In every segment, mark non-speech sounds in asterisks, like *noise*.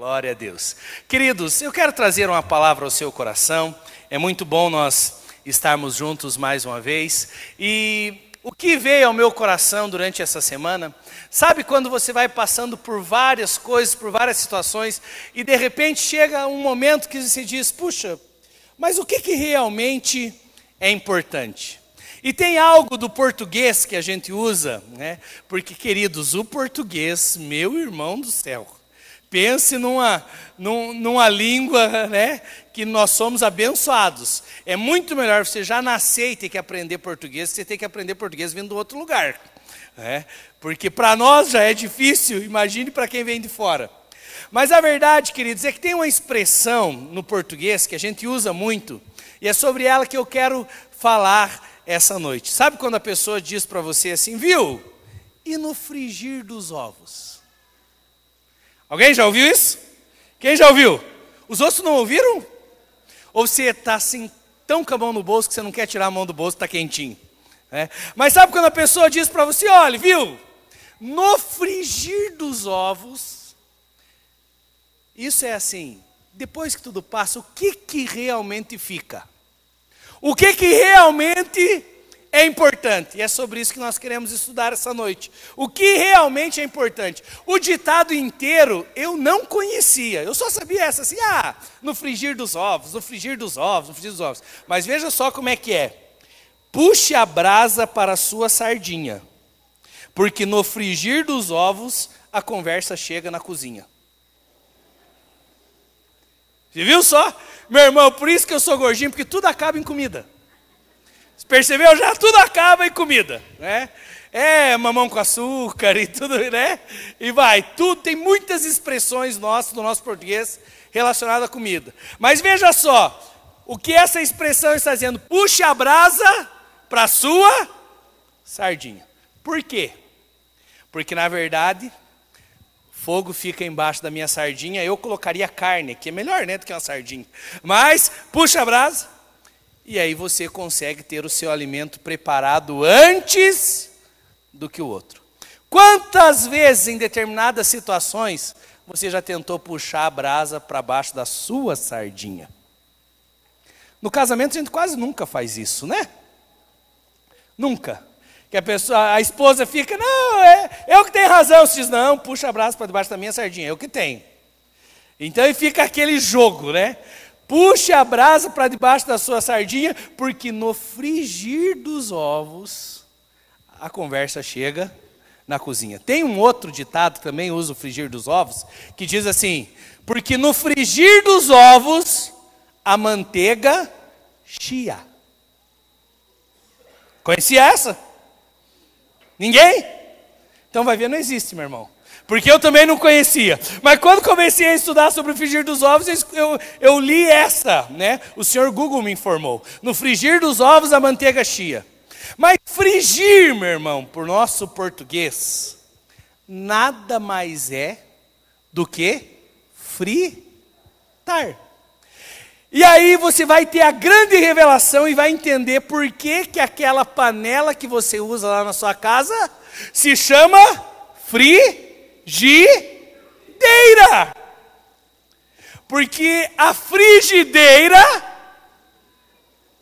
Glória a Deus. Queridos, eu quero trazer uma palavra ao seu coração. É muito bom nós estarmos juntos mais uma vez. E o que veio ao meu coração durante essa semana, sabe quando você vai passando por várias coisas, por várias situações, e de repente chega um momento que você diz: puxa, mas o que, que realmente é importante? E tem algo do português que a gente usa, né? Porque, queridos, o português, meu irmão do céu, Pense numa, numa língua né, que nós somos abençoados. É muito melhor você já nascer e ter que aprender português, você ter que aprender português vindo do outro lugar. Né? Porque para nós já é difícil, imagine para quem vem de fora. Mas a verdade, queridos, é que tem uma expressão no português que a gente usa muito, e é sobre ela que eu quero falar essa noite. Sabe quando a pessoa diz para você assim, viu? E no frigir dos ovos? Alguém já ouviu isso? Quem já ouviu? Os outros não ouviram? Ou você está assim, tão com a mão no bolso que você não quer tirar a mão do bolso, está quentinho. É. Mas sabe quando a pessoa diz para você, olha, viu? No frigir dos ovos, isso é assim, depois que tudo passa, o que que realmente fica? O que que realmente é importante. E é sobre isso que nós queremos estudar essa noite. O que realmente é importante? O ditado inteiro eu não conhecia. Eu só sabia essa assim, ah, no frigir dos ovos, no frigir dos ovos, no frigir dos ovos. Mas veja só como é que é. Puxe a brasa para a sua sardinha, porque no frigir dos ovos a conversa chega na cozinha. Você viu só? Meu irmão, por isso que eu sou gordinho, porque tudo acaba em comida. Percebeu? Já tudo acaba em comida, né? É mamão com açúcar e tudo, né? E vai, tudo tem muitas expressões nossas do nosso português relacionadas à comida. Mas veja só, o que essa expressão está dizendo? Puxe a brasa para a sua sardinha. Por quê? Porque na verdade, fogo fica embaixo da minha sardinha, eu colocaria carne, que é melhor, né, do que uma sardinha. Mas puxa a brasa e aí você consegue ter o seu alimento preparado antes do que o outro. Quantas vezes em determinadas situações você já tentou puxar a brasa para baixo da sua sardinha? No casamento a gente quase nunca faz isso, né? Nunca. Que a pessoa, a esposa fica, não, é eu que tenho razão. Você diz, não, puxa a brasa para debaixo da minha sardinha, eu que tenho. Então e fica aquele jogo, né? Puxe a brasa para debaixo da sua sardinha, porque no frigir dos ovos a conversa chega na cozinha. Tem um outro ditado que também usa o frigir dos ovos, que diz assim: porque no frigir dos ovos a manteiga chia. Conhecia essa? Ninguém? Então vai ver, não existe, meu irmão. Porque eu também não conhecia. Mas quando comecei a estudar sobre o frigir dos ovos, eu, eu li essa, né? O senhor Google me informou. No frigir dos ovos, a manteiga chia. Mas frigir, meu irmão, por nosso português, nada mais é do que fritar. E aí você vai ter a grande revelação e vai entender por que, que aquela panela que você usa lá na sua casa se chama frigideira. Porque a frigideira,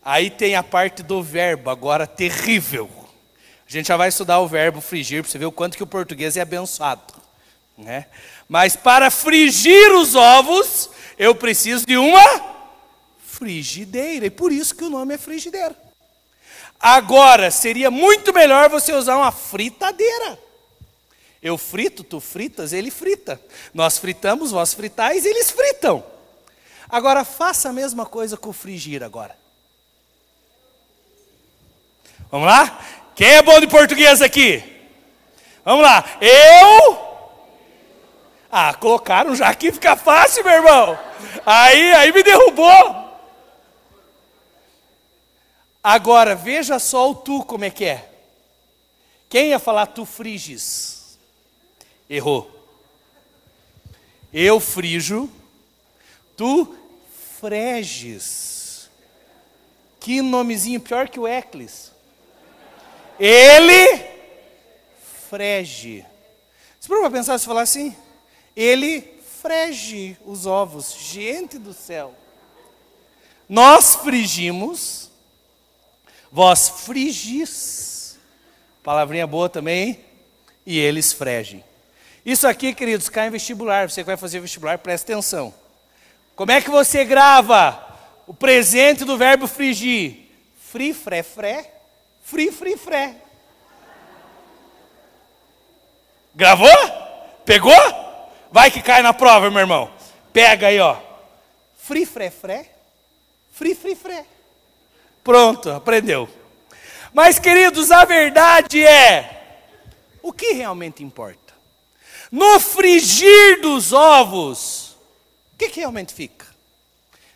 aí tem a parte do verbo, agora terrível. A gente já vai estudar o verbo frigir, para você ver o quanto que o português é abençoado. Né? Mas para frigir os ovos, eu preciso de uma frigideira. E por isso que o nome é frigideira. Agora, seria muito melhor você usar uma fritadeira. Eu frito, tu fritas, ele frita. Nós fritamos, vós fritais, eles fritam. Agora faça a mesma coisa com o frigir agora. Vamos lá? Quem é bom de português aqui? Vamos lá. Eu. Ah, colocaram já aqui, fica fácil, meu irmão. Aí, aí me derrubou. Agora, veja só o tu como é que é. Quem ia falar tu friges? Errou. Eu frijo, tu freges. Que nomezinho pior que o Eclis. Ele frege. Você para pensar se falar assim? Ele frege os ovos. Gente do céu. Nós frigimos, vós frigis. Palavrinha boa também, hein? E eles fregem. Isso aqui, queridos, cai em vestibular. Você que vai fazer vestibular, presta atenção. Como é que você grava o presente do verbo frigir? Fri, fré, fré. Fri, fri, fré. Gravou? Pegou? Vai que cai na prova, meu irmão. Pega aí, ó. Fri, fré, fré. Fri, fri, fré. Pronto, aprendeu. Mas, queridos, a verdade é: o que realmente importa? No frigir dos ovos, o que, que realmente fica?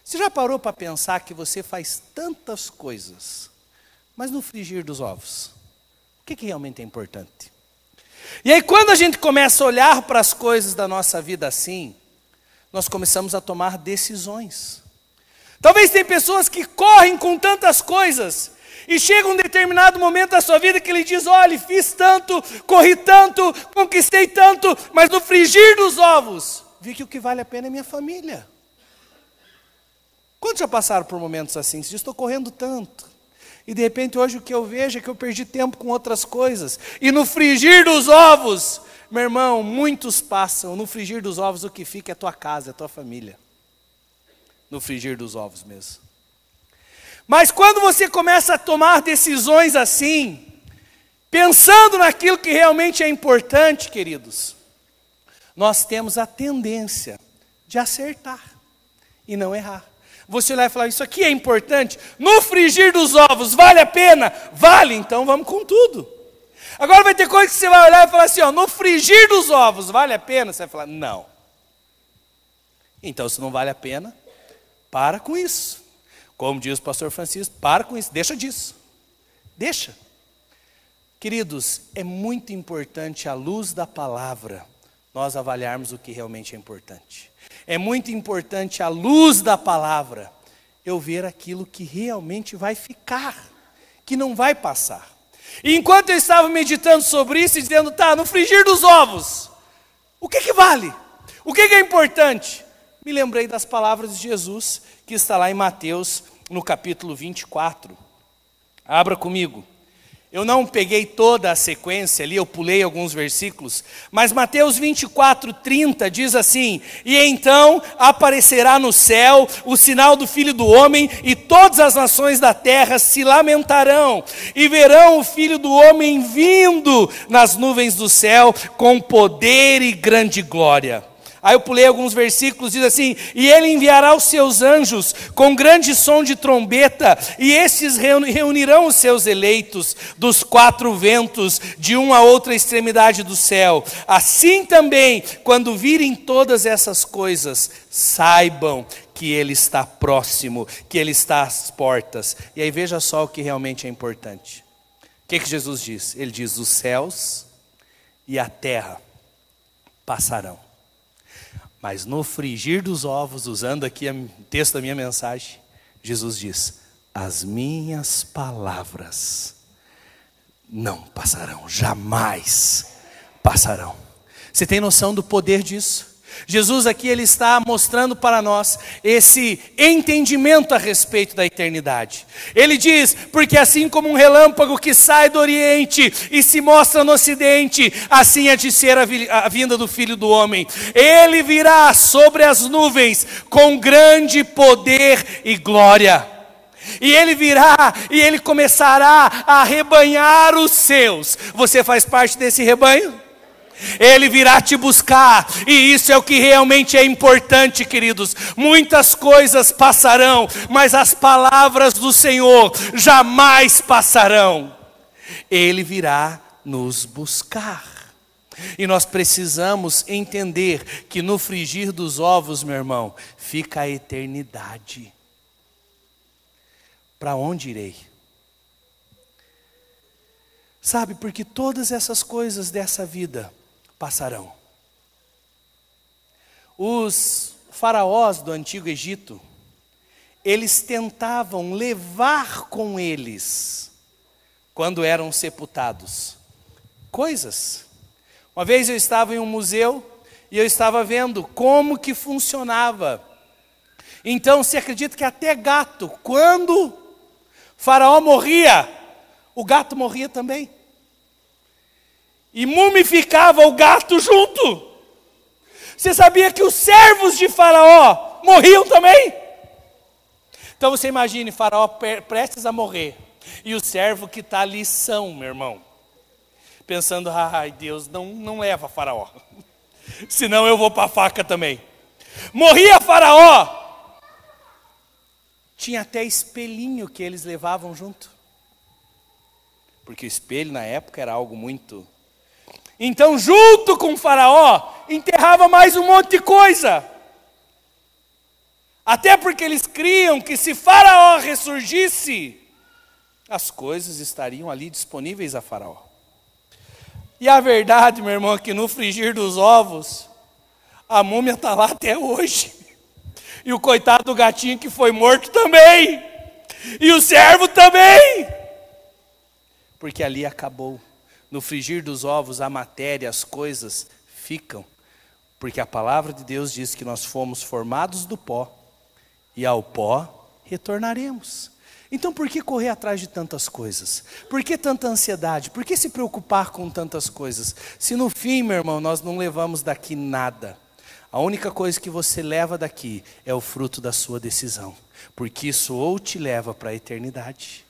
Você já parou para pensar que você faz tantas coisas, mas no frigir dos ovos, o que, que realmente é importante? E aí, quando a gente começa a olhar para as coisas da nossa vida assim, nós começamos a tomar decisões. Talvez tem pessoas que correm com tantas coisas, e chega um determinado momento da sua vida que ele diz: olha, fiz tanto, corri tanto, conquistei tanto, mas no frigir dos ovos, vi que o que vale a pena é minha família. Quantos já passaram por momentos assim? Estou correndo tanto. E de repente hoje o que eu vejo é que eu perdi tempo com outras coisas. E no frigir dos ovos, meu irmão, muitos passam. No frigir dos ovos o que fica é a tua casa, é a tua família. No frigir dos ovos mesmo. Mas quando você começa a tomar decisões assim, pensando naquilo que realmente é importante, queridos, nós temos a tendência de acertar e não errar você olhar e falar: Isso aqui é importante. No frigir dos ovos, vale a pena? Vale, então vamos com tudo. Agora vai ter coisa que você vai olhar e falar assim: ó, No frigir dos ovos, vale a pena? Você vai falar: Não. Então, se não vale a pena, para com isso. Como diz o pastor Francisco, para com isso, deixa disso. Deixa. Queridos, é muito importante, à luz da palavra, nós avaliarmos o que realmente é importante. É muito importante, à luz da palavra, eu ver aquilo que realmente vai ficar, que não vai passar. E enquanto eu estava meditando sobre isso e dizendo, tá, no frigir dos ovos, o que que vale? O que que é importante? Me lembrei das palavras de Jesus, que está lá em Mateus, no capítulo 24. Abra comigo. Eu não peguei toda a sequência ali, eu pulei alguns versículos, mas Mateus 24, 30 diz assim: E então aparecerá no céu o sinal do Filho do Homem, e todas as nações da terra se lamentarão, e verão o Filho do Homem vindo nas nuvens do céu com poder e grande glória. Aí eu pulei alguns versículos, diz assim: E ele enviará os seus anjos com grande som de trombeta, e estes reunirão os seus eleitos dos quatro ventos, de uma a outra extremidade do céu. Assim também, quando virem todas essas coisas, saibam que ele está próximo, que ele está às portas. E aí veja só o que realmente é importante. O que, que Jesus diz? Ele diz: os céus e a terra passarão mas no frigir dos ovos, usando aqui o texto da minha mensagem, Jesus diz: As minhas palavras não passarão, jamais passarão. Você tem noção do poder disso? Jesus aqui ele está mostrando para nós esse entendimento a respeito da eternidade. Ele diz: "Porque assim como um relâmpago que sai do oriente e se mostra no ocidente, assim é de ser a, vinda do Filho do homem. Ele virá sobre as nuvens com grande poder e glória." E ele virá e ele começará a rebanhar os seus. Você faz parte desse rebanho? Ele virá te buscar, e isso é o que realmente é importante, queridos. Muitas coisas passarão, mas as palavras do Senhor jamais passarão. Ele virá nos buscar. E nós precisamos entender que no frigir dos ovos, meu irmão, fica a eternidade. Para onde irei? Sabe, porque todas essas coisas dessa vida, passarão. Os faraós do antigo Egito, eles tentavam levar com eles, quando eram sepultados, coisas. Uma vez eu estava em um museu e eu estava vendo como que funcionava. Então, se acredita que até gato, quando Faraó morria, o gato morria também. E mumificava o gato junto. Você sabia que os servos de Faraó morriam também? Então você imagine Faraó prestes a morrer. E o servo que está ali são, meu irmão. Pensando, ai Deus, não, não leva Faraó. *laughs* Senão eu vou para a faca também. Morria Faraó. Tinha até espelhinho que eles levavam junto. Porque o espelho na época era algo muito. Então, junto com Faraó, enterrava mais um monte de coisa. Até porque eles criam que se Faraó ressurgisse, as coisas estariam ali disponíveis a Faraó. E a verdade, meu irmão, é que no frigir dos ovos, a múmia está lá até hoje. E o coitado do gatinho que foi morto também. E o servo também. Porque ali acabou. No frigir dos ovos, a matéria, as coisas ficam. Porque a palavra de Deus diz que nós fomos formados do pó. E ao pó retornaremos. Então por que correr atrás de tantas coisas? Por que tanta ansiedade? Por que se preocupar com tantas coisas? Se no fim, meu irmão, nós não levamos daqui nada. A única coisa que você leva daqui é o fruto da sua decisão, porque isso ou te leva para a eternidade,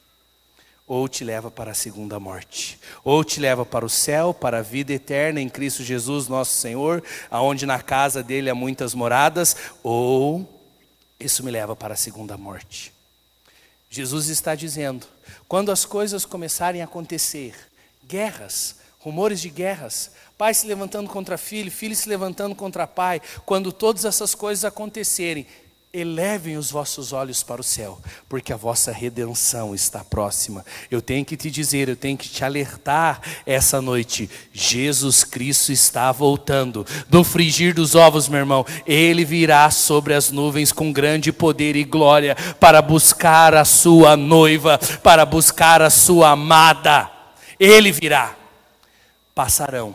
ou te leva para a segunda morte, ou te leva para o céu, para a vida eterna em Cristo Jesus, nosso Senhor, aonde na casa dele há muitas moradas, ou isso me leva para a segunda morte. Jesus está dizendo: quando as coisas começarem a acontecer, guerras, rumores de guerras, pai se levantando contra filho, filho se levantando contra pai, quando todas essas coisas acontecerem, elevem os vossos olhos para o céu, porque a vossa redenção está próxima. Eu tenho que te dizer, eu tenho que te alertar essa noite: Jesus Cristo está voltando. No frigir dos ovos, meu irmão, ele virá sobre as nuvens com grande poder e glória para buscar a sua noiva, para buscar a sua amada. Ele virá. Passarão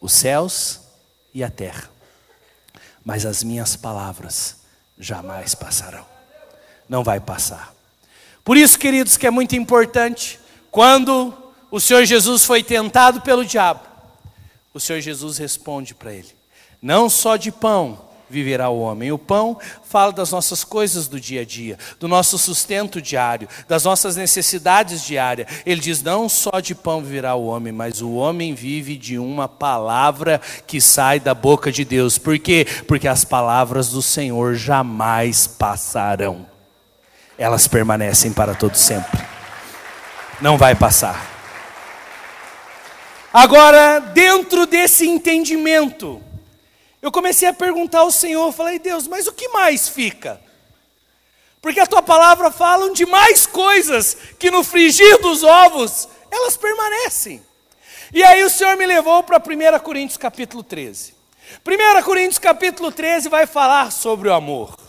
os céus e a terra, mas as minhas palavras jamais passarão. Não vai passar. Por isso, queridos, que é muito importante, quando o Senhor Jesus foi tentado pelo diabo, o Senhor Jesus responde para ele: não só de pão viverá o homem. O pão fala das nossas coisas do dia a dia, do nosso sustento diário, das nossas necessidades diárias. Ele diz: não só de pão viverá o homem, mas o homem vive de uma palavra que sai da boca de Deus. Por quê? Porque as palavras do Senhor jamais passarão. Elas permanecem para todo sempre. Não vai passar. Agora, dentro desse entendimento, eu comecei a perguntar ao Senhor, falei, Deus, mas o que mais fica? Porque a tua palavra fala de mais coisas que no frigir dos ovos, elas permanecem. E aí o Senhor me levou para 1 Coríntios capítulo 13. 1 Coríntios capítulo 13 vai falar sobre o amor.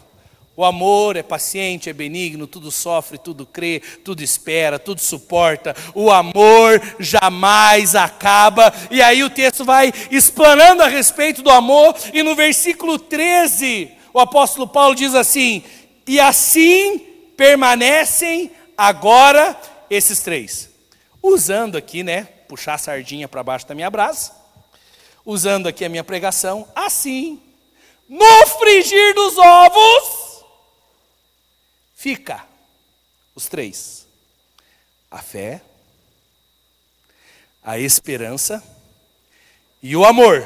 O amor é paciente, é benigno, tudo sofre, tudo crê, tudo espera, tudo suporta. O amor jamais acaba. E aí o texto vai explanando a respeito do amor, e no versículo 13, o apóstolo Paulo diz assim: E assim permanecem agora esses três. Usando aqui, né, puxar a sardinha para baixo da minha brasa, usando aqui a minha pregação, assim, no frigir dos ovos, fica os três: a fé, a esperança e o amor.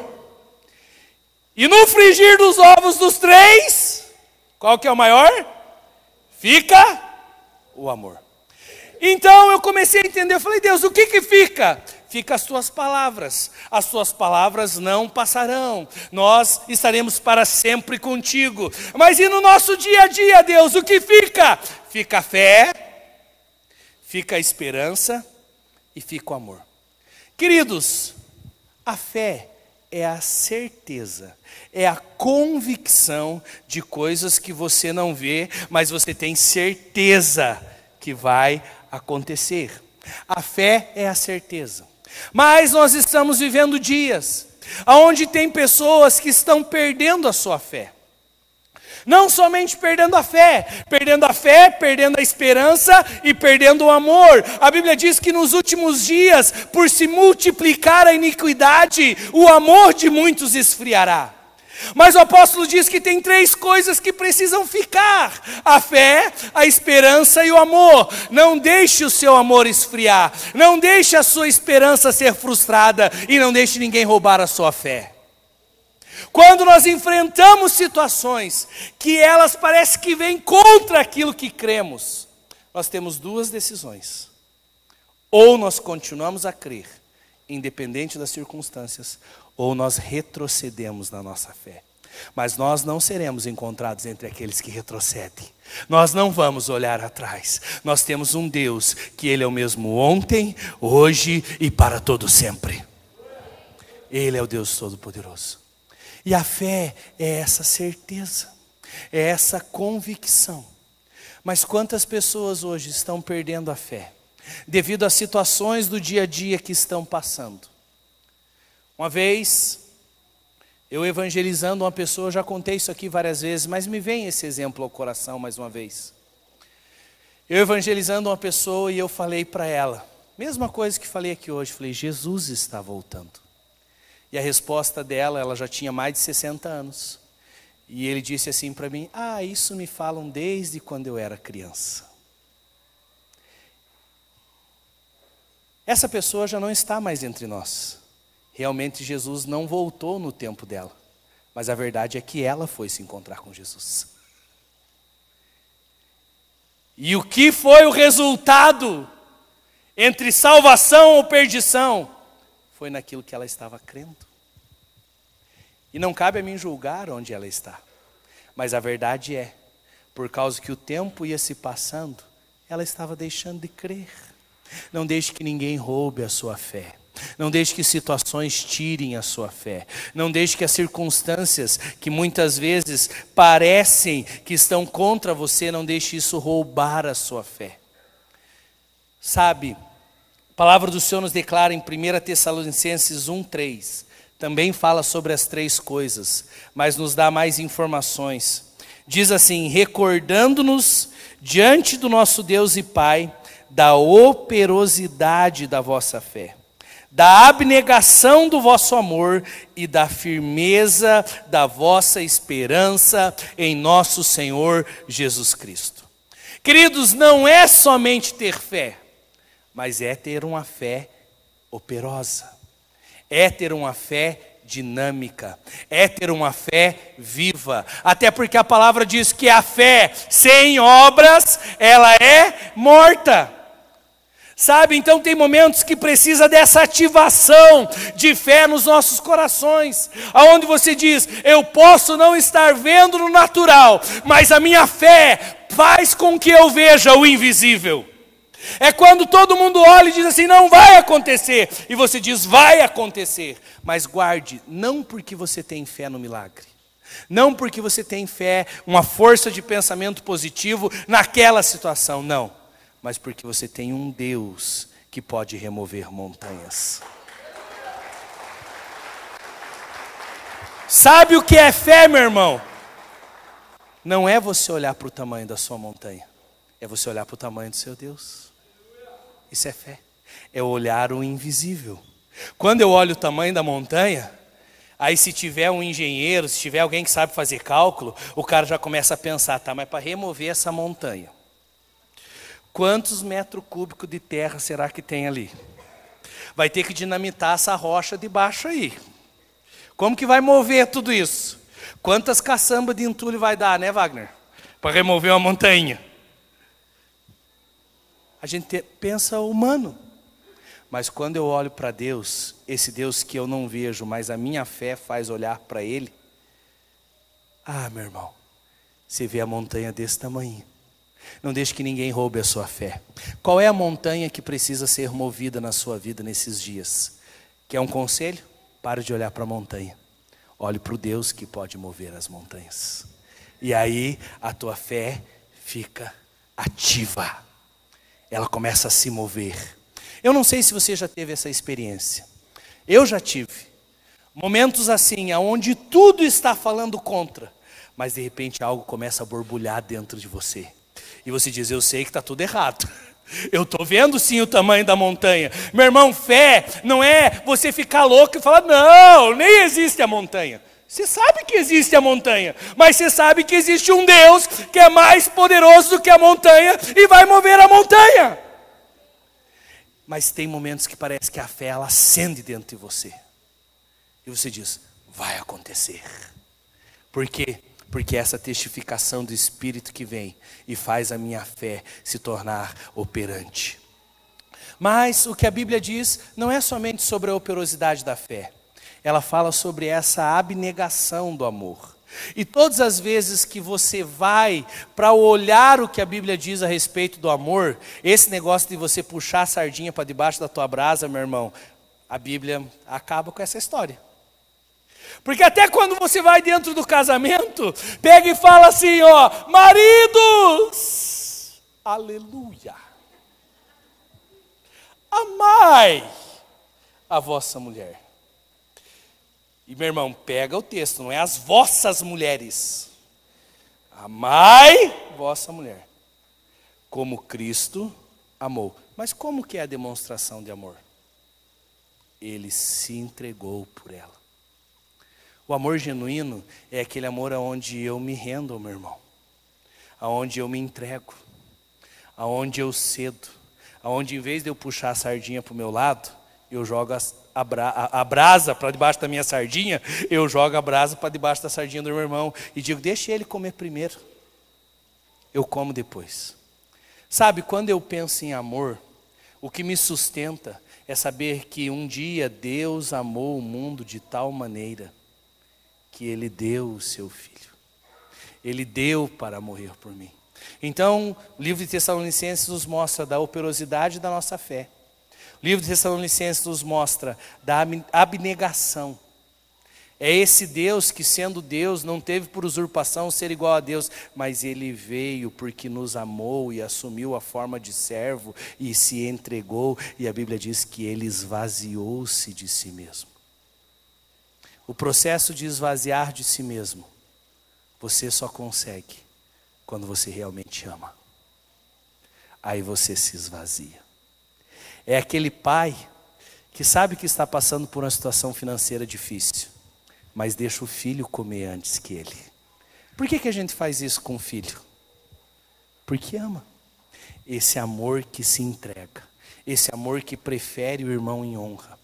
E no frigir dos ovos dos três, qual que é o maior? Fica o amor. Então eu comecei a entender, eu falei, Deus, o que que fica? Fica as tuas palavras. As tuas palavras não passarão. Nós estaremos para sempre contigo. Mas e no nosso dia a dia, Deus, o que fica? Fica a fé, fica a esperança e fica o amor. Queridos, a fé é a certeza, é a convicção de coisas que você não vê, mas você tem certeza que vai acontecer. A fé é a certeza. Mas nós estamos vivendo dias aonde tem pessoas que estão perdendo a sua fé. Não somente perdendo a fé, perdendo a fé, perdendo a esperança e perdendo o amor. A Bíblia diz que nos últimos dias, por se multiplicar a iniquidade, o amor de muitos esfriará. Mas o apóstolo diz que tem três coisas que precisam ficar: a fé, a esperança e o amor. Não deixe o seu amor esfriar, não deixe a sua esperança ser frustrada e não deixe ninguém roubar a sua fé. Quando nós enfrentamos situações que elas parecem que vêm contra aquilo que cremos, nós temos duas decisões. Ou nós continuamos a crer, independente das circunstâncias, ou nós retrocedemos na nossa fé. Mas nós não seremos encontrados entre aqueles que retrocedem. Nós não vamos olhar atrás. Nós temos um Deus que Ele é o mesmo ontem, hoje e para todo sempre. Ele é o Deus Todo-Poderoso. E a fé é essa certeza, é essa convicção. Mas quantas pessoas hoje estão perdendo a fé, devido às situações do dia a dia que estão passando? Uma vez, eu evangelizando uma pessoa, já contei isso aqui várias vezes, mas me vem esse exemplo ao coração mais uma vez. Eu evangelizando uma pessoa e eu falei para ela, mesma coisa que falei aqui hoje, falei: Jesus está voltando. E a resposta dela, ela já tinha mais de 60 anos. E ele disse assim para mim: Ah, isso me falam desde quando eu era criança. Essa pessoa já não está mais entre nós. Realmente Jesus não voltou no tempo dela. Mas a verdade é que ela foi se encontrar com Jesus. E o que foi o resultado entre salvação ou perdição? foi naquilo que ela estava crendo. E não cabe a mim julgar onde ela está. Mas a verdade é, por causa que o tempo ia se passando, ela estava deixando de crer. Não deixe que ninguém roube a sua fé. Não deixe que situações tirem a sua fé. Não deixe que as circunstâncias que muitas vezes parecem que estão contra você, não deixe isso roubar a sua fé. Sabe, a palavra do Senhor nos declara em 1 Tessalonicenses 1,3. Também fala sobre as três coisas, mas nos dá mais informações. Diz assim: recordando-nos diante do nosso Deus e Pai da operosidade da vossa fé, da abnegação do vosso amor e da firmeza da vossa esperança em nosso Senhor Jesus Cristo. Queridos, não é somente ter fé mas é ter uma fé operosa, é ter uma fé dinâmica, é ter uma fé viva. Até porque a palavra diz que a fé sem obras, ela é morta. Sabe, então tem momentos que precisa dessa ativação de fé nos nossos corações, aonde você diz: eu posso não estar vendo no natural, mas a minha fé faz com que eu veja o invisível. É quando todo mundo olha e diz assim: não vai acontecer, e você diz: vai acontecer. Mas guarde, não porque você tem fé no milagre, não porque você tem fé, uma força de pensamento positivo naquela situação, não, mas porque você tem um Deus que pode remover montanhas. Sabe o que é fé, meu irmão? Não é você olhar para o tamanho da sua montanha, é você olhar para o tamanho do seu Deus. Isso é fé. É olhar o invisível. Quando eu olho o tamanho da montanha, aí se tiver um engenheiro, se tiver alguém que sabe fazer cálculo, o cara já começa a pensar, tá, mas para remover essa montanha, quantos metros cúbicos de terra será que tem ali? Vai ter que dinamitar essa rocha de baixo aí. Como que vai mover tudo isso? Quantas caçambas de entulho vai dar, né, Wagner? Para remover uma montanha a gente pensa humano. Mas quando eu olho para Deus, esse Deus que eu não vejo, mas a minha fé faz olhar para Ele, ah, meu irmão, você vê a montanha desse tamanho. Não deixe que ninguém roube a sua fé. Qual é a montanha que precisa ser movida na sua vida nesses dias? Quer um conselho? Pare de olhar para a montanha. Olhe para o Deus que pode mover as montanhas. E aí a tua fé fica ativa ela começa a se mover. Eu não sei se você já teve essa experiência. Eu já tive. Momentos assim, aonde tudo está falando contra, mas de repente algo começa a borbulhar dentro de você. E você diz: Eu sei que está tudo errado. *laughs* Eu estou vendo sim o tamanho da montanha. Meu irmão, fé não é você ficar louco e falar: Não, nem existe a montanha. Você sabe que existe a montanha, mas você sabe que existe um Deus que é mais poderoso do que a montanha e vai mover a montanha. Mas tem momentos que parece que a fé ela acende dentro de você. E você diz: vai acontecer. Por quê? Porque essa testificação do Espírito que vem e faz a minha fé se tornar operante. Mas o que a Bíblia diz não é somente sobre a operosidade da fé ela fala sobre essa abnegação do amor. E todas as vezes que você vai para olhar o que a Bíblia diz a respeito do amor, esse negócio de você puxar a sardinha para debaixo da tua brasa, meu irmão, a Bíblia acaba com essa história. Porque até quando você vai dentro do casamento, pega e fala assim, ó, maridos, aleluia, amai a vossa mulher e meu irmão, pega o texto, não é as vossas mulheres. Amai vossa mulher, como Cristo amou. Mas como que é a demonstração de amor? Ele se entregou por ela. O amor genuíno é aquele amor aonde eu me rendo meu irmão, aonde eu me entrego, aonde eu cedo, aonde em vez de eu puxar a sardinha para o meu lado, eu jogo a, a, a brasa para debaixo da minha sardinha, eu jogo a brasa para debaixo da sardinha do meu irmão e digo: deixa ele comer primeiro, eu como depois. Sabe, quando eu penso em amor, o que me sustenta é saber que um dia Deus amou o mundo de tal maneira que Ele deu o seu Filho. Ele deu para morrer por mim. Então, o livro de Tessalonicenses nos mostra da operosidade da nossa fé o livro de Tessalonicenses nos mostra da abnegação. É esse Deus que, sendo Deus, não teve por usurpação ser igual a Deus, mas ele veio porque nos amou e assumiu a forma de servo e se entregou, e a Bíblia diz que ele esvaziou-se de si mesmo. O processo de esvaziar de si mesmo, você só consegue quando você realmente ama. Aí você se esvazia. É aquele pai que sabe que está passando por uma situação financeira difícil, mas deixa o filho comer antes que ele. Por que, que a gente faz isso com o filho? Porque ama. Esse amor que se entrega, esse amor que prefere o irmão em honra.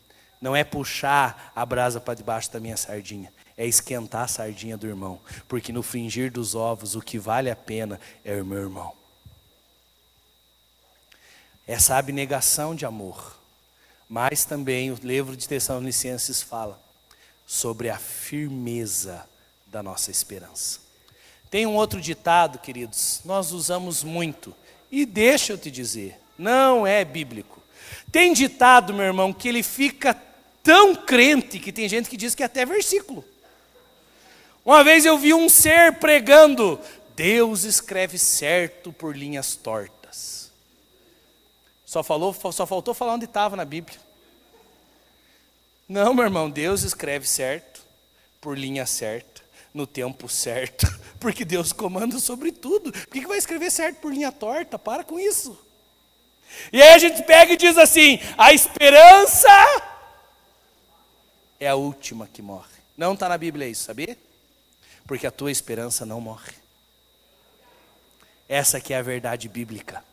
Não é puxar a brasa para debaixo da minha sardinha, é esquentar a sardinha do irmão, porque no fringir dos ovos o que vale a pena é o meu irmão essa abnegação de amor. Mas também o livro de Tessalonicenses fala sobre a firmeza da nossa esperança. Tem um outro ditado, queridos, nós usamos muito, e deixa eu te dizer, não é bíblico. Tem ditado, meu irmão, que ele fica tão crente que tem gente que diz que é até versículo. Uma vez eu vi um ser pregando: Deus escreve certo por linhas tortas. Só, falou, só faltou falar onde estava na Bíblia. Não, meu irmão, Deus escreve certo, por linha certa, no tempo certo, *laughs* porque Deus comanda sobre tudo. Por que, que vai escrever certo por linha torta? Para com isso. E aí a gente pega e diz assim: a esperança é a última que morre. Não está na Bíblia isso, sabia? Porque a tua esperança não morre. Essa que é a verdade bíblica.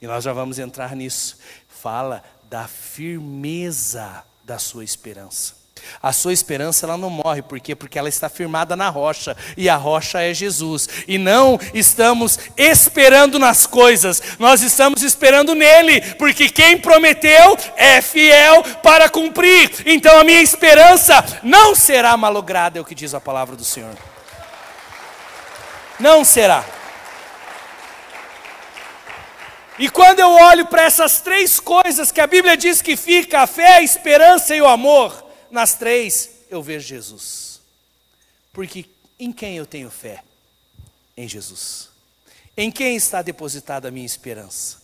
E nós já vamos entrar nisso. Fala da firmeza da sua esperança. A sua esperança ela não morre, por quê? Porque ela está firmada na rocha, e a rocha é Jesus. E não estamos esperando nas coisas, nós estamos esperando nele, porque quem prometeu é fiel para cumprir. Então a minha esperança não será malograda, é o que diz a palavra do Senhor. Não será. E quando eu olho para essas três coisas que a Bíblia diz que fica, a fé, a esperança e o amor, nas três eu vejo Jesus. Porque em quem eu tenho fé? Em Jesus. Em quem está depositada a minha esperança?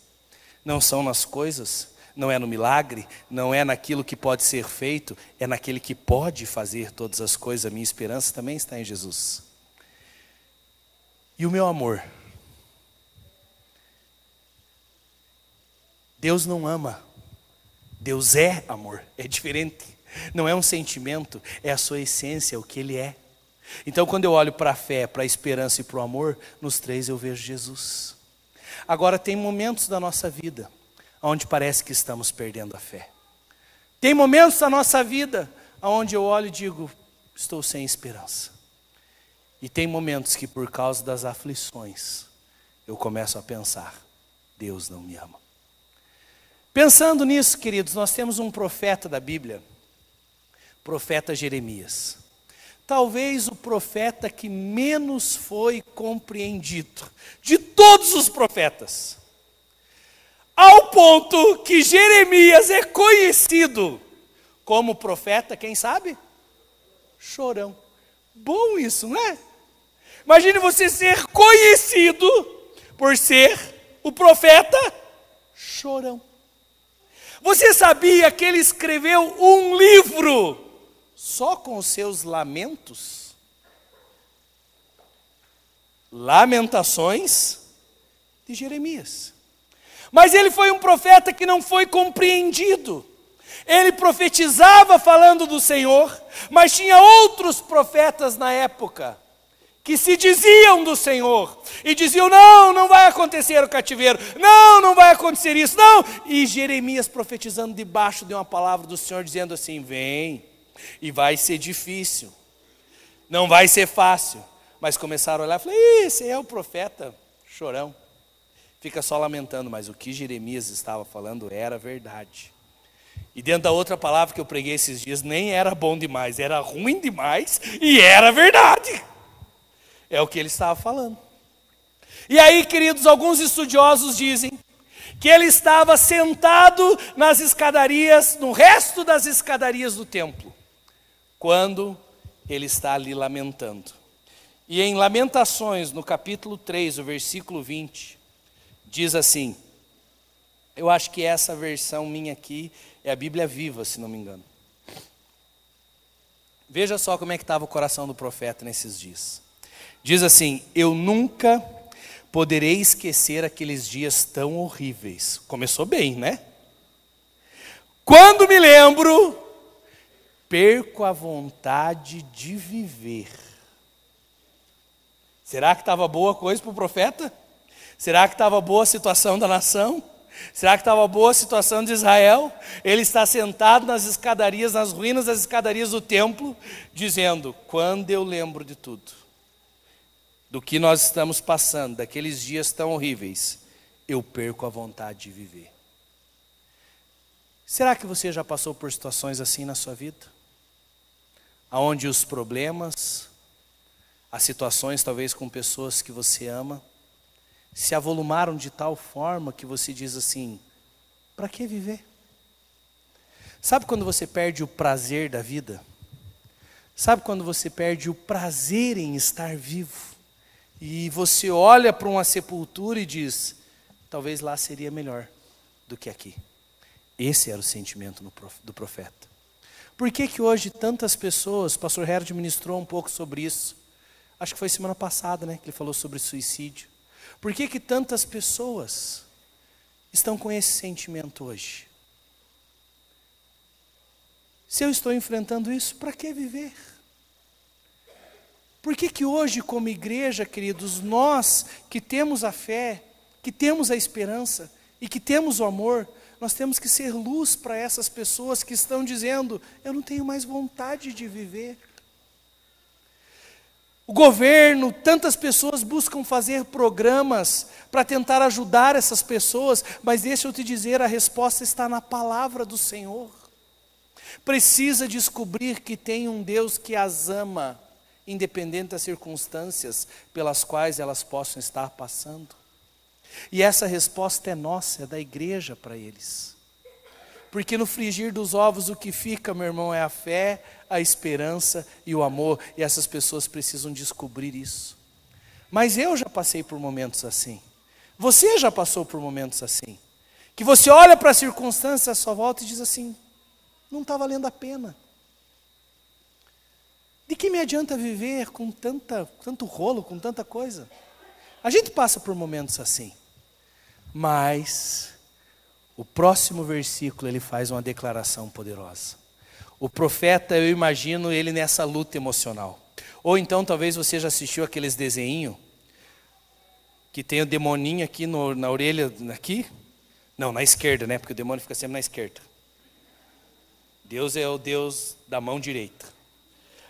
Não são nas coisas, não é no milagre, não é naquilo que pode ser feito, é naquele que pode fazer todas as coisas. A minha esperança também está em Jesus. E o meu amor? Deus não ama, Deus é amor, é diferente. Não é um sentimento, é a sua essência, o que Ele é. Então, quando eu olho para a fé, para a esperança e para o amor, nos três eu vejo Jesus. Agora, tem momentos da nossa vida onde parece que estamos perdendo a fé. Tem momentos da nossa vida onde eu olho e digo, estou sem esperança. E tem momentos que, por causa das aflições, eu começo a pensar: Deus não me ama. Pensando nisso, queridos, nós temos um profeta da Bíblia, profeta Jeremias. Talvez o profeta que menos foi compreendido de todos os profetas. Ao ponto que Jeremias é conhecido como profeta, quem sabe? Chorão. Bom isso, não é? Imagine você ser conhecido por ser o profeta chorão. Você sabia que ele escreveu um livro só com os seus lamentos? Lamentações de Jeremias. Mas ele foi um profeta que não foi compreendido. Ele profetizava falando do Senhor, mas tinha outros profetas na época que se diziam do Senhor e diziam: não, não vai acontecer o cativeiro, não, não vai acontecer isso, não. E Jeremias profetizando debaixo de uma palavra do Senhor, dizendo assim: vem, e vai ser difícil, não vai ser fácil. Mas começaram a olhar e falaram: esse é o profeta chorão fica só lamentando, mas o que Jeremias estava falando era verdade. E dentro da outra palavra que eu preguei esses dias, nem era bom demais, era ruim demais e era verdade. É o que ele estava falando. E aí, queridos, alguns estudiosos dizem que ele estava sentado nas escadarias, no resto das escadarias do templo, quando ele está ali lamentando. E em Lamentações, no capítulo 3, o versículo 20, diz assim, eu acho que essa versão minha aqui é a Bíblia viva, se não me engano. Veja só como é que estava o coração do profeta nesses dias. Diz assim: Eu nunca poderei esquecer aqueles dias tão horríveis. Começou bem, né? Quando me lembro, perco a vontade de viver. Será que estava boa coisa para o profeta? Será que estava boa a situação da nação? Será que estava boa a situação de Israel? Ele está sentado nas escadarias, nas ruínas das escadarias do templo, dizendo: Quando eu lembro de tudo, do que nós estamos passando, daqueles dias tão horríveis, eu perco a vontade de viver. Será que você já passou por situações assim na sua vida? Onde os problemas, as situações talvez com pessoas que você ama, se avolumaram de tal forma que você diz assim: para que viver? Sabe quando você perde o prazer da vida? Sabe quando você perde o prazer em estar vivo? E você olha para uma sepultura e diz: talvez lá seria melhor do que aqui. Esse era o sentimento do profeta. Por que, que hoje tantas pessoas, o pastor Herod ministrou um pouco sobre isso, acho que foi semana passada, né, que ele falou sobre suicídio. Por que, que tantas pessoas estão com esse sentimento hoje? Se eu estou enfrentando isso, para que viver? Por que, que hoje, como igreja, queridos, nós que temos a fé, que temos a esperança e que temos o amor, nós temos que ser luz para essas pessoas que estão dizendo: eu não tenho mais vontade de viver. O governo, tantas pessoas buscam fazer programas para tentar ajudar essas pessoas, mas deixa eu te dizer, a resposta está na palavra do Senhor. Precisa descobrir que tem um Deus que as ama, independente das circunstâncias pelas quais elas possam estar passando. E essa resposta é nossa, é da igreja para eles. Porque no frigir dos ovos o que fica, meu irmão, é a fé, a esperança e o amor, e essas pessoas precisam descobrir isso. Mas eu já passei por momentos assim. Você já passou por momentos assim. Que você olha para a circunstância à sua volta e diz assim: não está valendo a pena. De que me adianta viver com tanta, tanto rolo, com tanta coisa? A gente passa por momentos assim. Mas o próximo versículo ele faz uma declaração poderosa. O profeta, eu imagino ele nessa luta emocional. Ou então talvez você já assistiu aqueles desenhos que tem o demoninho aqui no, na orelha, aqui? Não, na esquerda, né? Porque o demônio fica sempre na esquerda. Deus é o Deus da mão direita.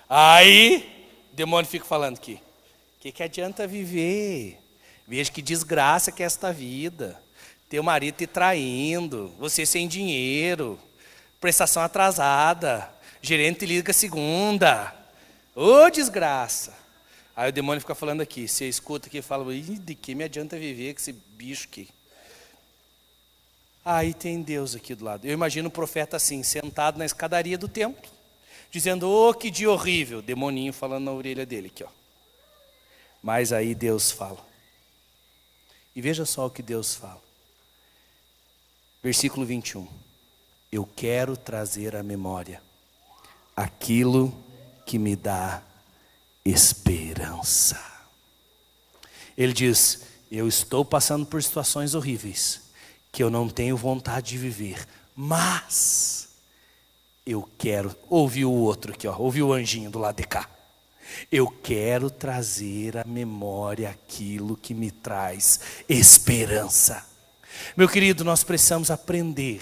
Aí, o demônio fica falando aqui. O que, que adianta viver? Veja que desgraça que é esta vida. Teu marido te traindo, você sem dinheiro, prestação atrasada, gerente liga segunda. Ô oh, desgraça! Aí o demônio fica falando aqui, você escuta aqui e fala, de que me adianta viver com esse bicho aqui? Aí tem Deus aqui do lado. Eu imagino o profeta assim, sentado na escadaria do templo, dizendo: "Oh, que dia horrível", demoninho falando na orelha dele aqui, ó. Mas aí Deus fala. E veja só o que Deus fala. Versículo 21. Eu quero trazer à memória aquilo que me dá esperança. Ele diz: Eu estou passando por situações horríveis que eu não tenho vontade de viver, mas eu quero. Ouvi o outro aqui, ó, ouvi o anjinho do lado de cá. Eu quero trazer à memória aquilo que me traz esperança. Meu querido, nós precisamos aprender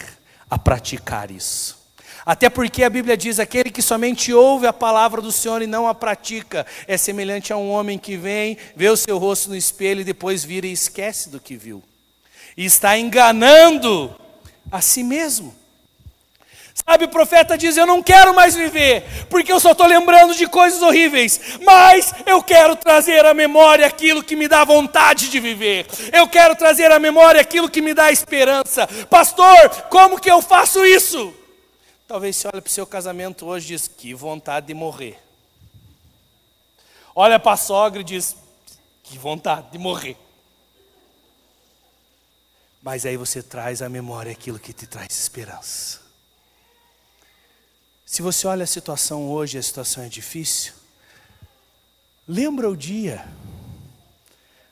a praticar isso. Até porque a Bíblia diz: aquele que somente ouve a palavra do Senhor e não a pratica, é semelhante a um homem que vem, vê o seu rosto no espelho e depois vira e esquece do que viu e está enganando a si mesmo. Sabe, o profeta diz: Eu não quero mais viver, porque eu só estou lembrando de coisas horríveis, mas eu quero trazer à memória aquilo que me dá vontade de viver, eu quero trazer à memória aquilo que me dá esperança. Pastor, como que eu faço isso? Talvez você olhe para o seu casamento hoje e diz: Que vontade de morrer. Olha para a sogra e diz: Que vontade de morrer. Mas aí você traz à memória aquilo que te traz esperança. Se você olha a situação hoje, a situação é difícil. Lembra o dia.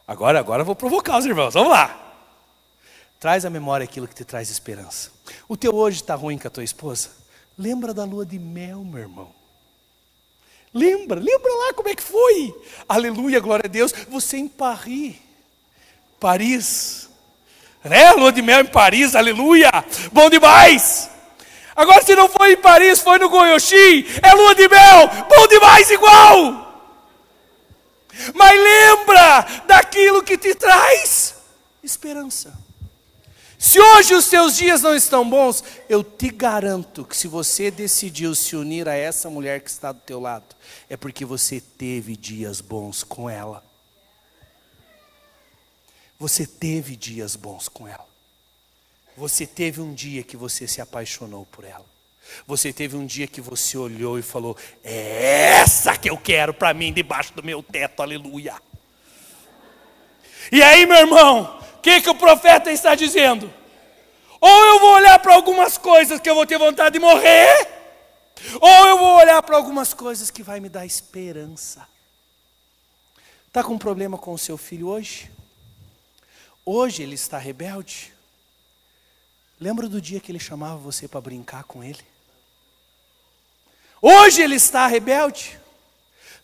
Agora, agora eu vou provocar os irmãos. Vamos lá. Traz à memória aquilo que te traz esperança. O teu hoje está ruim com a tua esposa? Lembra da lua de mel, meu irmão. Lembra, lembra lá como é que foi. Aleluia, glória a Deus. Você em Paris, Paris, né? Lua de mel em Paris, aleluia! Bom demais! Agora, se não foi em Paris, foi no Goiôxi, é lua de mel, bom demais igual! Mas lembra daquilo que te traz esperança. Se hoje os seus dias não estão bons, eu te garanto que se você decidiu se unir a essa mulher que está do teu lado, é porque você teve dias bons com ela. Você teve dias bons com ela. Você teve um dia que você se apaixonou por ela. Você teve um dia que você olhou e falou: É essa que eu quero para mim debaixo do meu teto, aleluia. E aí, meu irmão, o que, que o profeta está dizendo? Ou eu vou olhar para algumas coisas que eu vou ter vontade de morrer, ou eu vou olhar para algumas coisas que vai me dar esperança. Está com um problema com o seu filho hoje? Hoje ele está rebelde. Lembra do dia que ele chamava você para brincar com ele? Hoje ele está rebelde.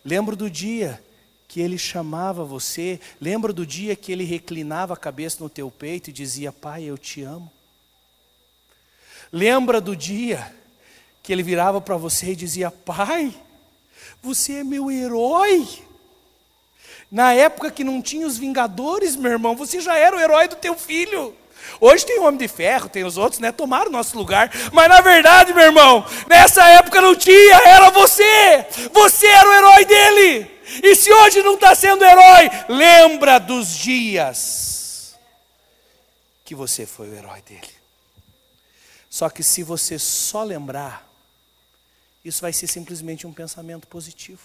Lembra do dia que ele chamava você? Lembra do dia que ele reclinava a cabeça no teu peito e dizia: Pai, eu te amo? Lembra do dia que ele virava para você e dizia: Pai, você é meu herói? Na época que não tinha os Vingadores, meu irmão, você já era o herói do teu filho. Hoje tem o Homem de Ferro, tem os outros, né? Tomaram nosso lugar. Mas na verdade, meu irmão, nessa época não tinha, era você. Você era o herói dele. E se hoje não está sendo herói, lembra dos dias que você foi o herói dele. Só que se você só lembrar, isso vai ser simplesmente um pensamento positivo.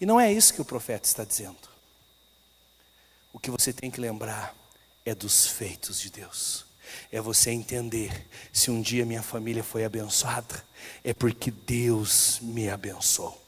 E não é isso que o profeta está dizendo. O que você tem que lembrar é dos feitos de Deus. é você entender se um dia minha família foi abençoada, é porque Deus me abençoou.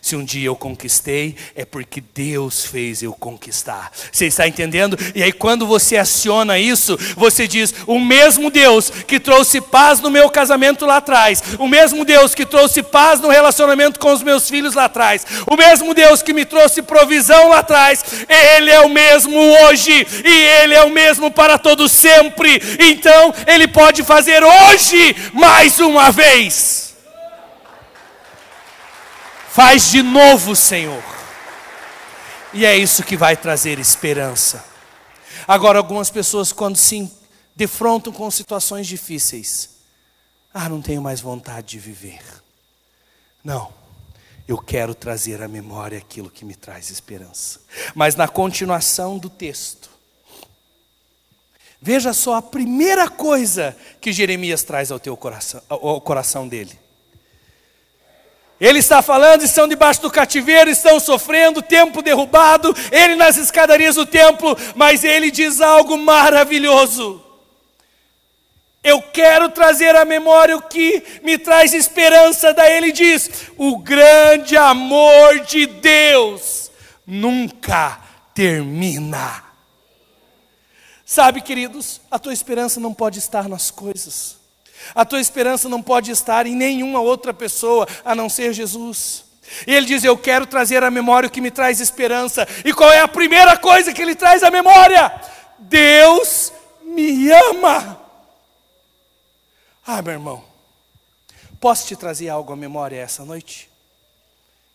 Se um dia eu conquistei, é porque Deus fez eu conquistar. Você está entendendo? E aí, quando você aciona isso, você diz: o mesmo Deus que trouxe paz no meu casamento lá atrás, o mesmo Deus que trouxe paz no relacionamento com os meus filhos lá atrás, o mesmo Deus que me trouxe provisão lá atrás, Ele é o mesmo hoje e Ele é o mesmo para todo sempre. Então, Ele pode fazer hoje mais uma vez. Faz de novo, Senhor. E é isso que vai trazer esperança. Agora, algumas pessoas, quando se defrontam com situações difíceis, ah, não tenho mais vontade de viver. Não, eu quero trazer à memória aquilo que me traz esperança. Mas na continuação do texto, veja só a primeira coisa que Jeremias traz ao teu coração, ao coração dele. Ele está falando, estão debaixo do cativeiro, estão sofrendo, tempo derrubado, ele nas escadarias do templo, mas ele diz algo maravilhoso. Eu quero trazer à memória o que me traz esperança. Daí ele diz: o grande amor de Deus nunca termina. Sabe, queridos, a tua esperança não pode estar nas coisas. A tua esperança não pode estar em nenhuma outra pessoa a não ser Jesus. E ele diz: Eu quero trazer à memória o que me traz esperança. E qual é a primeira coisa que ele traz à memória? Deus me ama. Ah, meu irmão, posso te trazer algo à memória essa noite?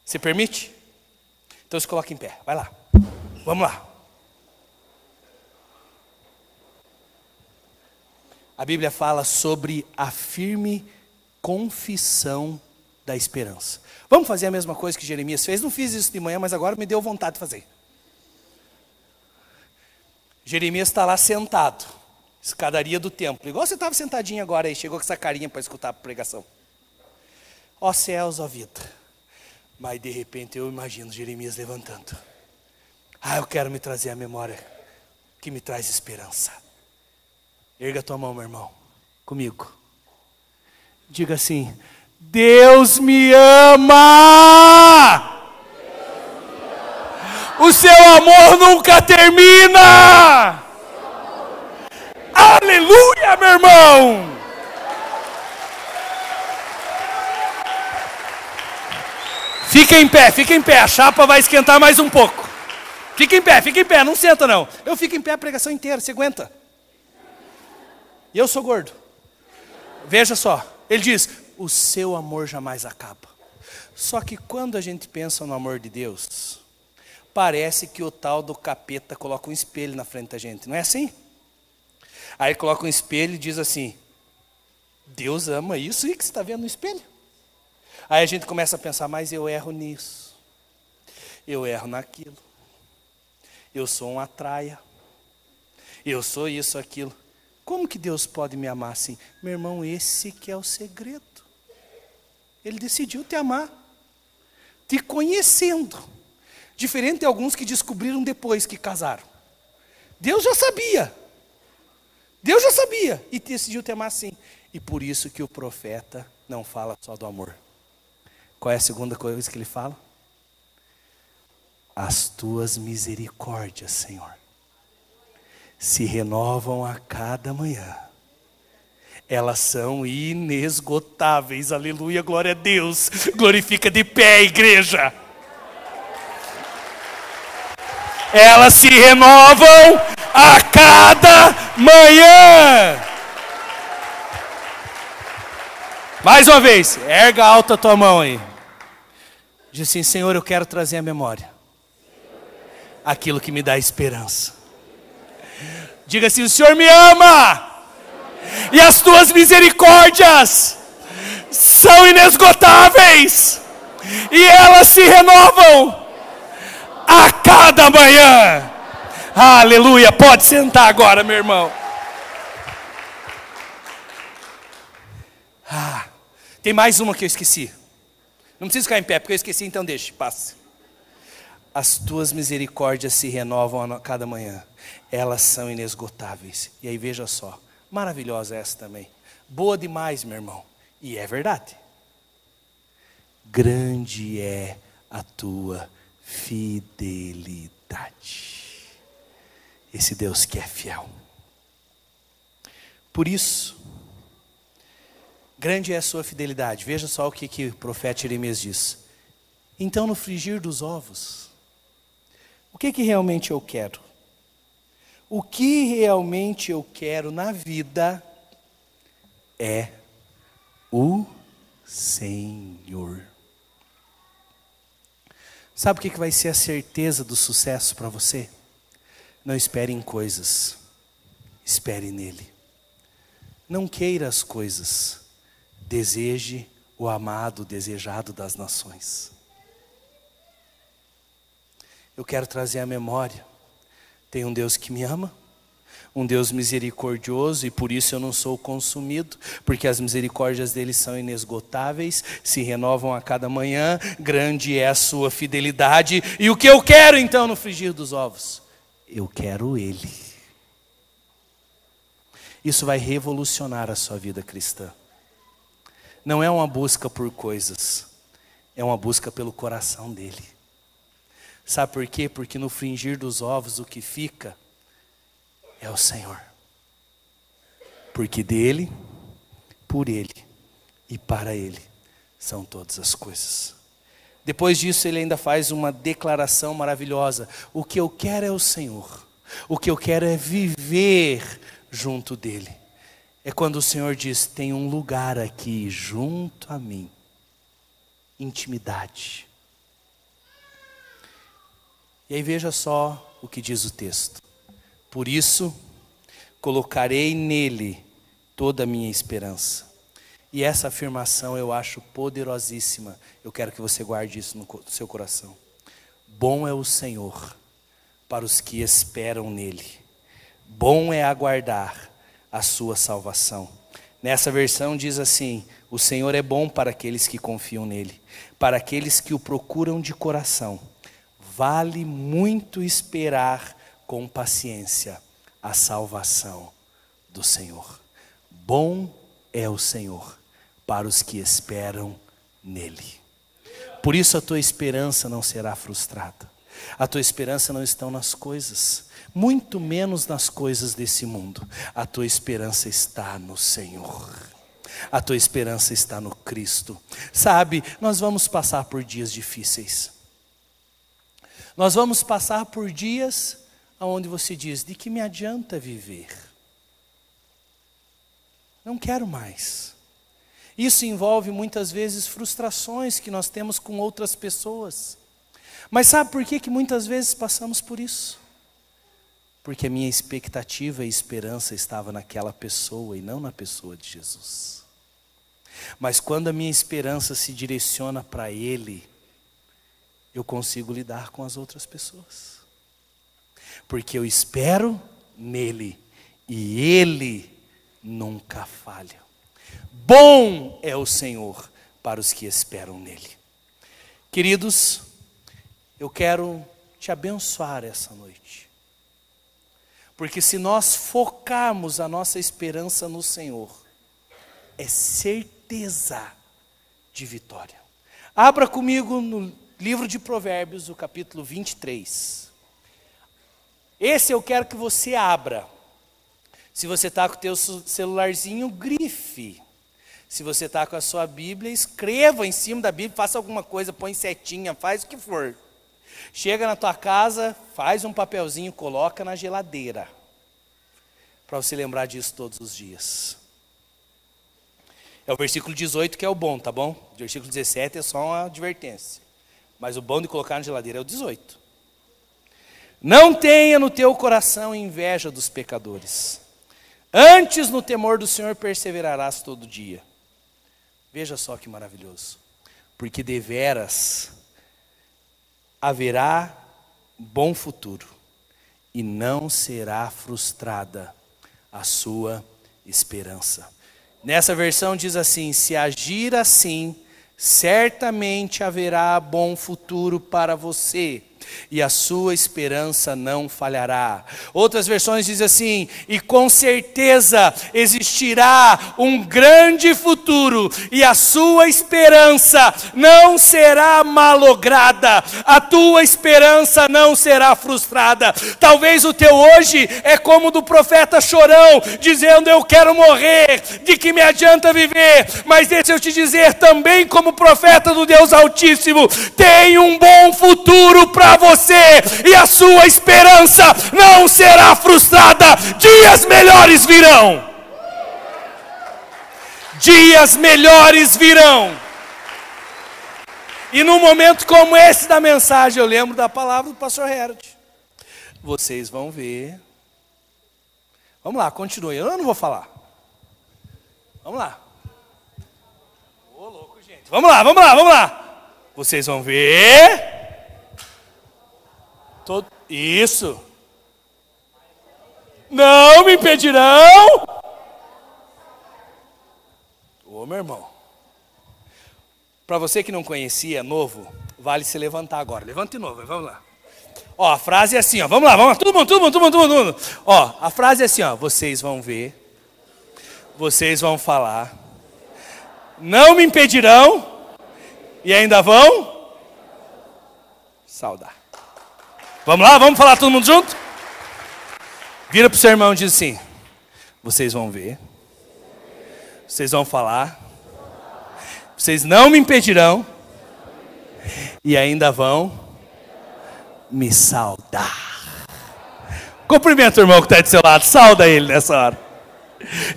Você permite? Então se coloque em pé, vai lá. Vamos lá. A Bíblia fala sobre a firme confissão da esperança. Vamos fazer a mesma coisa que Jeremias fez? Não fiz isso de manhã, mas agora me deu vontade de fazer. Jeremias está lá sentado, escadaria do templo, igual você estava sentadinho agora aí, chegou com essa carinha para escutar a pregação. Ó céus, ó vida. Mas de repente eu imagino Jeremias levantando. Ah, eu quero me trazer a memória que me traz esperança. Erga tua mão, meu irmão, comigo. Diga assim: Deus me ama! O seu amor nunca termina! Aleluia, meu irmão! Fica em pé, fica em pé, a chapa vai esquentar mais um pouco. Fica em pé, fica em pé, não senta não. Eu fico em pé a pregação inteira, você aguenta? E eu sou gordo. Veja só, ele diz: o seu amor jamais acaba. Só que quando a gente pensa no amor de Deus, parece que o tal do capeta coloca um espelho na frente da gente, não é assim? Aí coloca um espelho e diz assim: Deus ama isso e que você está vendo no espelho. Aí a gente começa a pensar, mas eu erro nisso, eu erro naquilo, eu sou uma traia, eu sou isso, aquilo. Como que Deus pode me amar assim? Meu irmão, esse que é o segredo. Ele decidiu te amar, te conhecendo. Diferente de alguns que descobriram depois que casaram. Deus já sabia. Deus já sabia e decidiu te amar assim. E por isso que o profeta não fala só do amor. Qual é a segunda coisa que ele fala? As tuas misericórdias, Senhor se renovam a cada manhã. Elas são inesgotáveis. Aleluia, glória a Deus. Glorifica de pé, igreja. Elas se renovam a cada manhã. Mais uma vez, erga alta a tua mão aí. Diz assim: Senhor, eu quero trazer à memória aquilo que me dá esperança. Diga assim: O Senhor me ama, e as tuas misericórdias são inesgotáveis, e elas se renovam a cada manhã. Aleluia. Pode sentar agora, meu irmão. Ah, tem mais uma que eu esqueci. Não precisa ficar em pé, porque eu esqueci, então deixe, passe. As tuas misericórdias se renovam a cada manhã elas são inesgotáveis. E aí veja só, Maravilhosa essa também. Boa demais, meu irmão. E é verdade. Grande é a tua fidelidade. Esse Deus que é fiel. Por isso, grande é a sua fidelidade. Veja só o que, que o profeta Jeremias diz. Então, no frigir dos ovos, o que, que realmente eu quero? O que realmente eu quero na vida é o Senhor. Sabe o que vai ser a certeza do sucesso para você? Não espere em coisas, espere nele. Não queira as coisas, deseje o amado, desejado das nações. Eu quero trazer à memória: tem um Deus que me ama, um Deus misericordioso e por isso eu não sou consumido, porque as misericórdias dele são inesgotáveis, se renovam a cada manhã, grande é a sua fidelidade. E o que eu quero então no frigir dos ovos? Eu quero ele. Isso vai revolucionar a sua vida cristã. Não é uma busca por coisas, é uma busca pelo coração dele. Sabe por quê? Porque no fringir dos ovos o que fica é o Senhor. Porque dele, por ele e para ele são todas as coisas. Depois disso, ele ainda faz uma declaração maravilhosa: o que eu quero é o Senhor, o que eu quero é viver junto dele. É quando o Senhor diz: tem um lugar aqui junto a mim, intimidade. E aí veja só o que diz o texto. Por isso, colocarei nele toda a minha esperança. E essa afirmação eu acho poderosíssima. Eu quero que você guarde isso no seu coração. Bom é o Senhor para os que esperam nele. Bom é aguardar a sua salvação. Nessa versão diz assim: O Senhor é bom para aqueles que confiam nele, para aqueles que o procuram de coração. Vale muito esperar com paciência a salvação do Senhor. Bom é o Senhor para os que esperam nele. Por isso a tua esperança não será frustrada. A tua esperança não está nas coisas, muito menos nas coisas desse mundo. A tua esperança está no Senhor. A tua esperança está no Cristo. Sabe, nós vamos passar por dias difíceis. Nós vamos passar por dias onde você diz: de que me adianta viver? Não quero mais. Isso envolve muitas vezes frustrações que nós temos com outras pessoas. Mas sabe por que, que muitas vezes passamos por isso? Porque a minha expectativa e esperança estava naquela pessoa e não na pessoa de Jesus. Mas quando a minha esperança se direciona para Ele, eu consigo lidar com as outras pessoas. Porque eu espero nele e ele nunca falha. Bom é o Senhor para os que esperam nele. Queridos, eu quero te abençoar essa noite. Porque se nós focarmos a nossa esperança no Senhor, é certeza de vitória. Abra comigo no livro de Provérbios, o capítulo 23. Esse eu quero que você abra. Se você está com o teu celularzinho, grife. Se você está com a sua Bíblia, escreva em cima da Bíblia, faça alguma coisa, põe setinha, faz o que for. Chega na tua casa, faz um papelzinho, coloca na geladeira. Para você lembrar disso todos os dias. É o versículo 18 que é o bom, tá bom? O versículo 17 é só uma advertência. Mas o bom de colocar na geladeira é o 18. Não tenha no teu coração inveja dos pecadores. Antes no temor do Senhor perseverarás todo dia. Veja só que maravilhoso. Porque deveras haverá bom futuro e não será frustrada a sua esperança. Nessa versão diz assim: se agir assim, certamente haverá bom futuro para você. E a sua esperança não falhará. Outras versões dizem assim: e com certeza existirá um grande futuro, e a sua esperança não será malograda, a tua esperança não será frustrada. Talvez o teu hoje é como o do profeta chorão, dizendo: Eu quero morrer, de que me adianta viver? Mas deixa eu te dizer também, como profeta do Deus Altíssimo, tem um bom futuro para você e a sua esperança não será frustrada. Dias melhores virão. Dias melhores virão. E num momento como esse da mensagem, eu lembro da palavra do pastor Herod. Vocês vão ver. Vamos lá, continue. Eu não vou falar. Vamos lá. Ô, louco, gente. Vamos lá, vamos lá, vamos lá. Vocês vão ver. Todo... Isso. Não me impedirão. Ô, meu irmão. Para você que não conhecia, novo, vale se levantar agora. Levante de novo, vamos lá. Ó, a frase é assim, ó. Vamos lá, vamos lá. Todo mundo, todo mundo, todo mundo, todo mundo. Ó, a frase é assim, ó. Vocês vão ver. Vocês vão falar. Não me impedirão. E ainda vão saudar. Vamos lá, vamos falar todo mundo junto? Vira para o seu irmão e diz assim: Vocês vão ver, vocês vão falar, vocês não me impedirão, e ainda vão me saudar. Cumprimenta o irmão que está do seu lado, sauda ele nessa hora.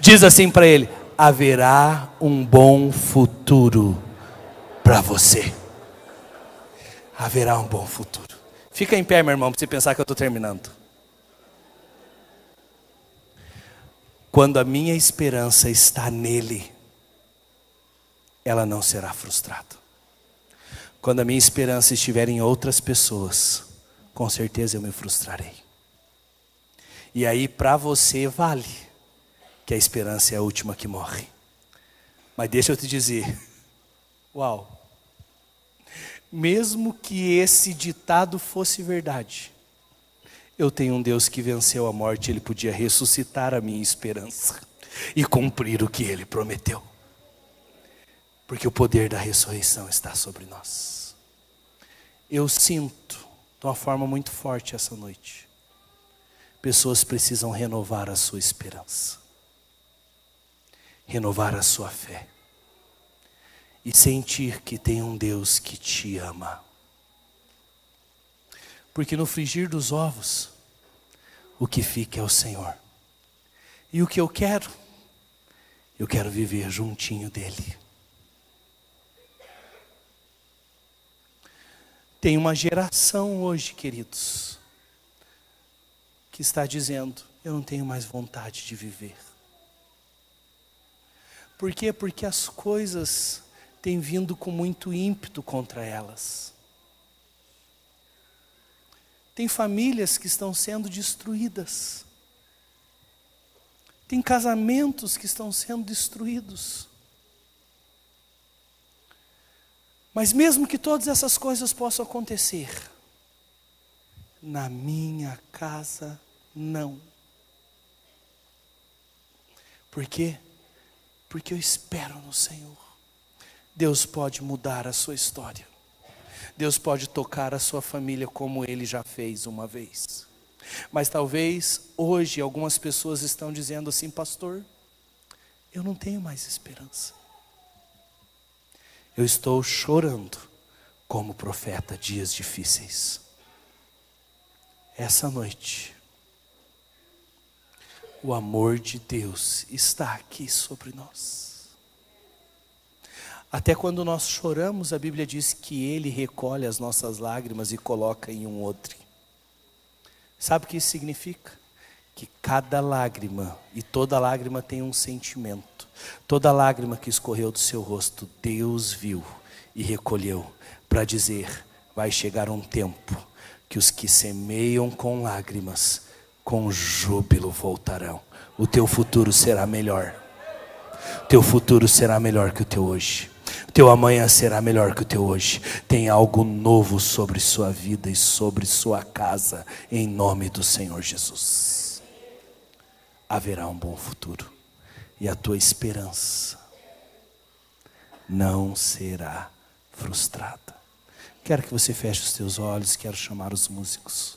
Diz assim para ele: haverá um bom futuro para você. Haverá um bom futuro. Fica em pé, meu irmão, para você pensar que eu estou terminando. Quando a minha esperança está nele, ela não será frustrada. Quando a minha esperança estiver em outras pessoas, com certeza eu me frustrarei. E aí, para você, vale que a esperança é a última que morre. Mas deixa eu te dizer, uau, mesmo que esse ditado fosse verdade, eu tenho um Deus que venceu a morte, ele podia ressuscitar a minha esperança e cumprir o que ele prometeu. Porque o poder da ressurreição está sobre nós. Eu sinto de uma forma muito forte essa noite. Pessoas precisam renovar a sua esperança, renovar a sua fé e sentir que tem um Deus que te ama. Porque no frigir dos ovos, o que fica é o Senhor. E o que eu quero? Eu quero viver juntinho dEle. Tem uma geração hoje, queridos, que está dizendo: eu não tenho mais vontade de viver. Por quê? Porque as coisas tem vindo com muito ímpeto contra elas. Tem famílias que estão sendo destruídas. Tem casamentos que estão sendo destruídos. Mas mesmo que todas essas coisas possam acontecer, na minha casa não. Por quê? Porque eu espero no Senhor. Deus pode mudar a sua história. Deus pode tocar a sua família como ele já fez uma vez. Mas talvez hoje algumas pessoas estão dizendo assim, pastor, eu não tenho mais esperança. Eu estou chorando como profeta dias difíceis. Essa noite, o amor de Deus está aqui sobre nós. Até quando nós choramos, a Bíblia diz que Ele recolhe as nossas lágrimas e coloca em um outro. Sabe o que isso significa? Que cada lágrima, e toda lágrima tem um sentimento, toda lágrima que escorreu do seu rosto, Deus viu e recolheu, para dizer: vai chegar um tempo que os que semeiam com lágrimas, com júbilo voltarão. O teu futuro será melhor. O teu futuro será melhor que o teu hoje teu amanhã será melhor que o teu hoje. Tem algo novo sobre sua vida e sobre sua casa, em nome do Senhor Jesus. Haverá um bom futuro e a tua esperança não será frustrada. Quero que você feche os teus olhos, quero chamar os músicos.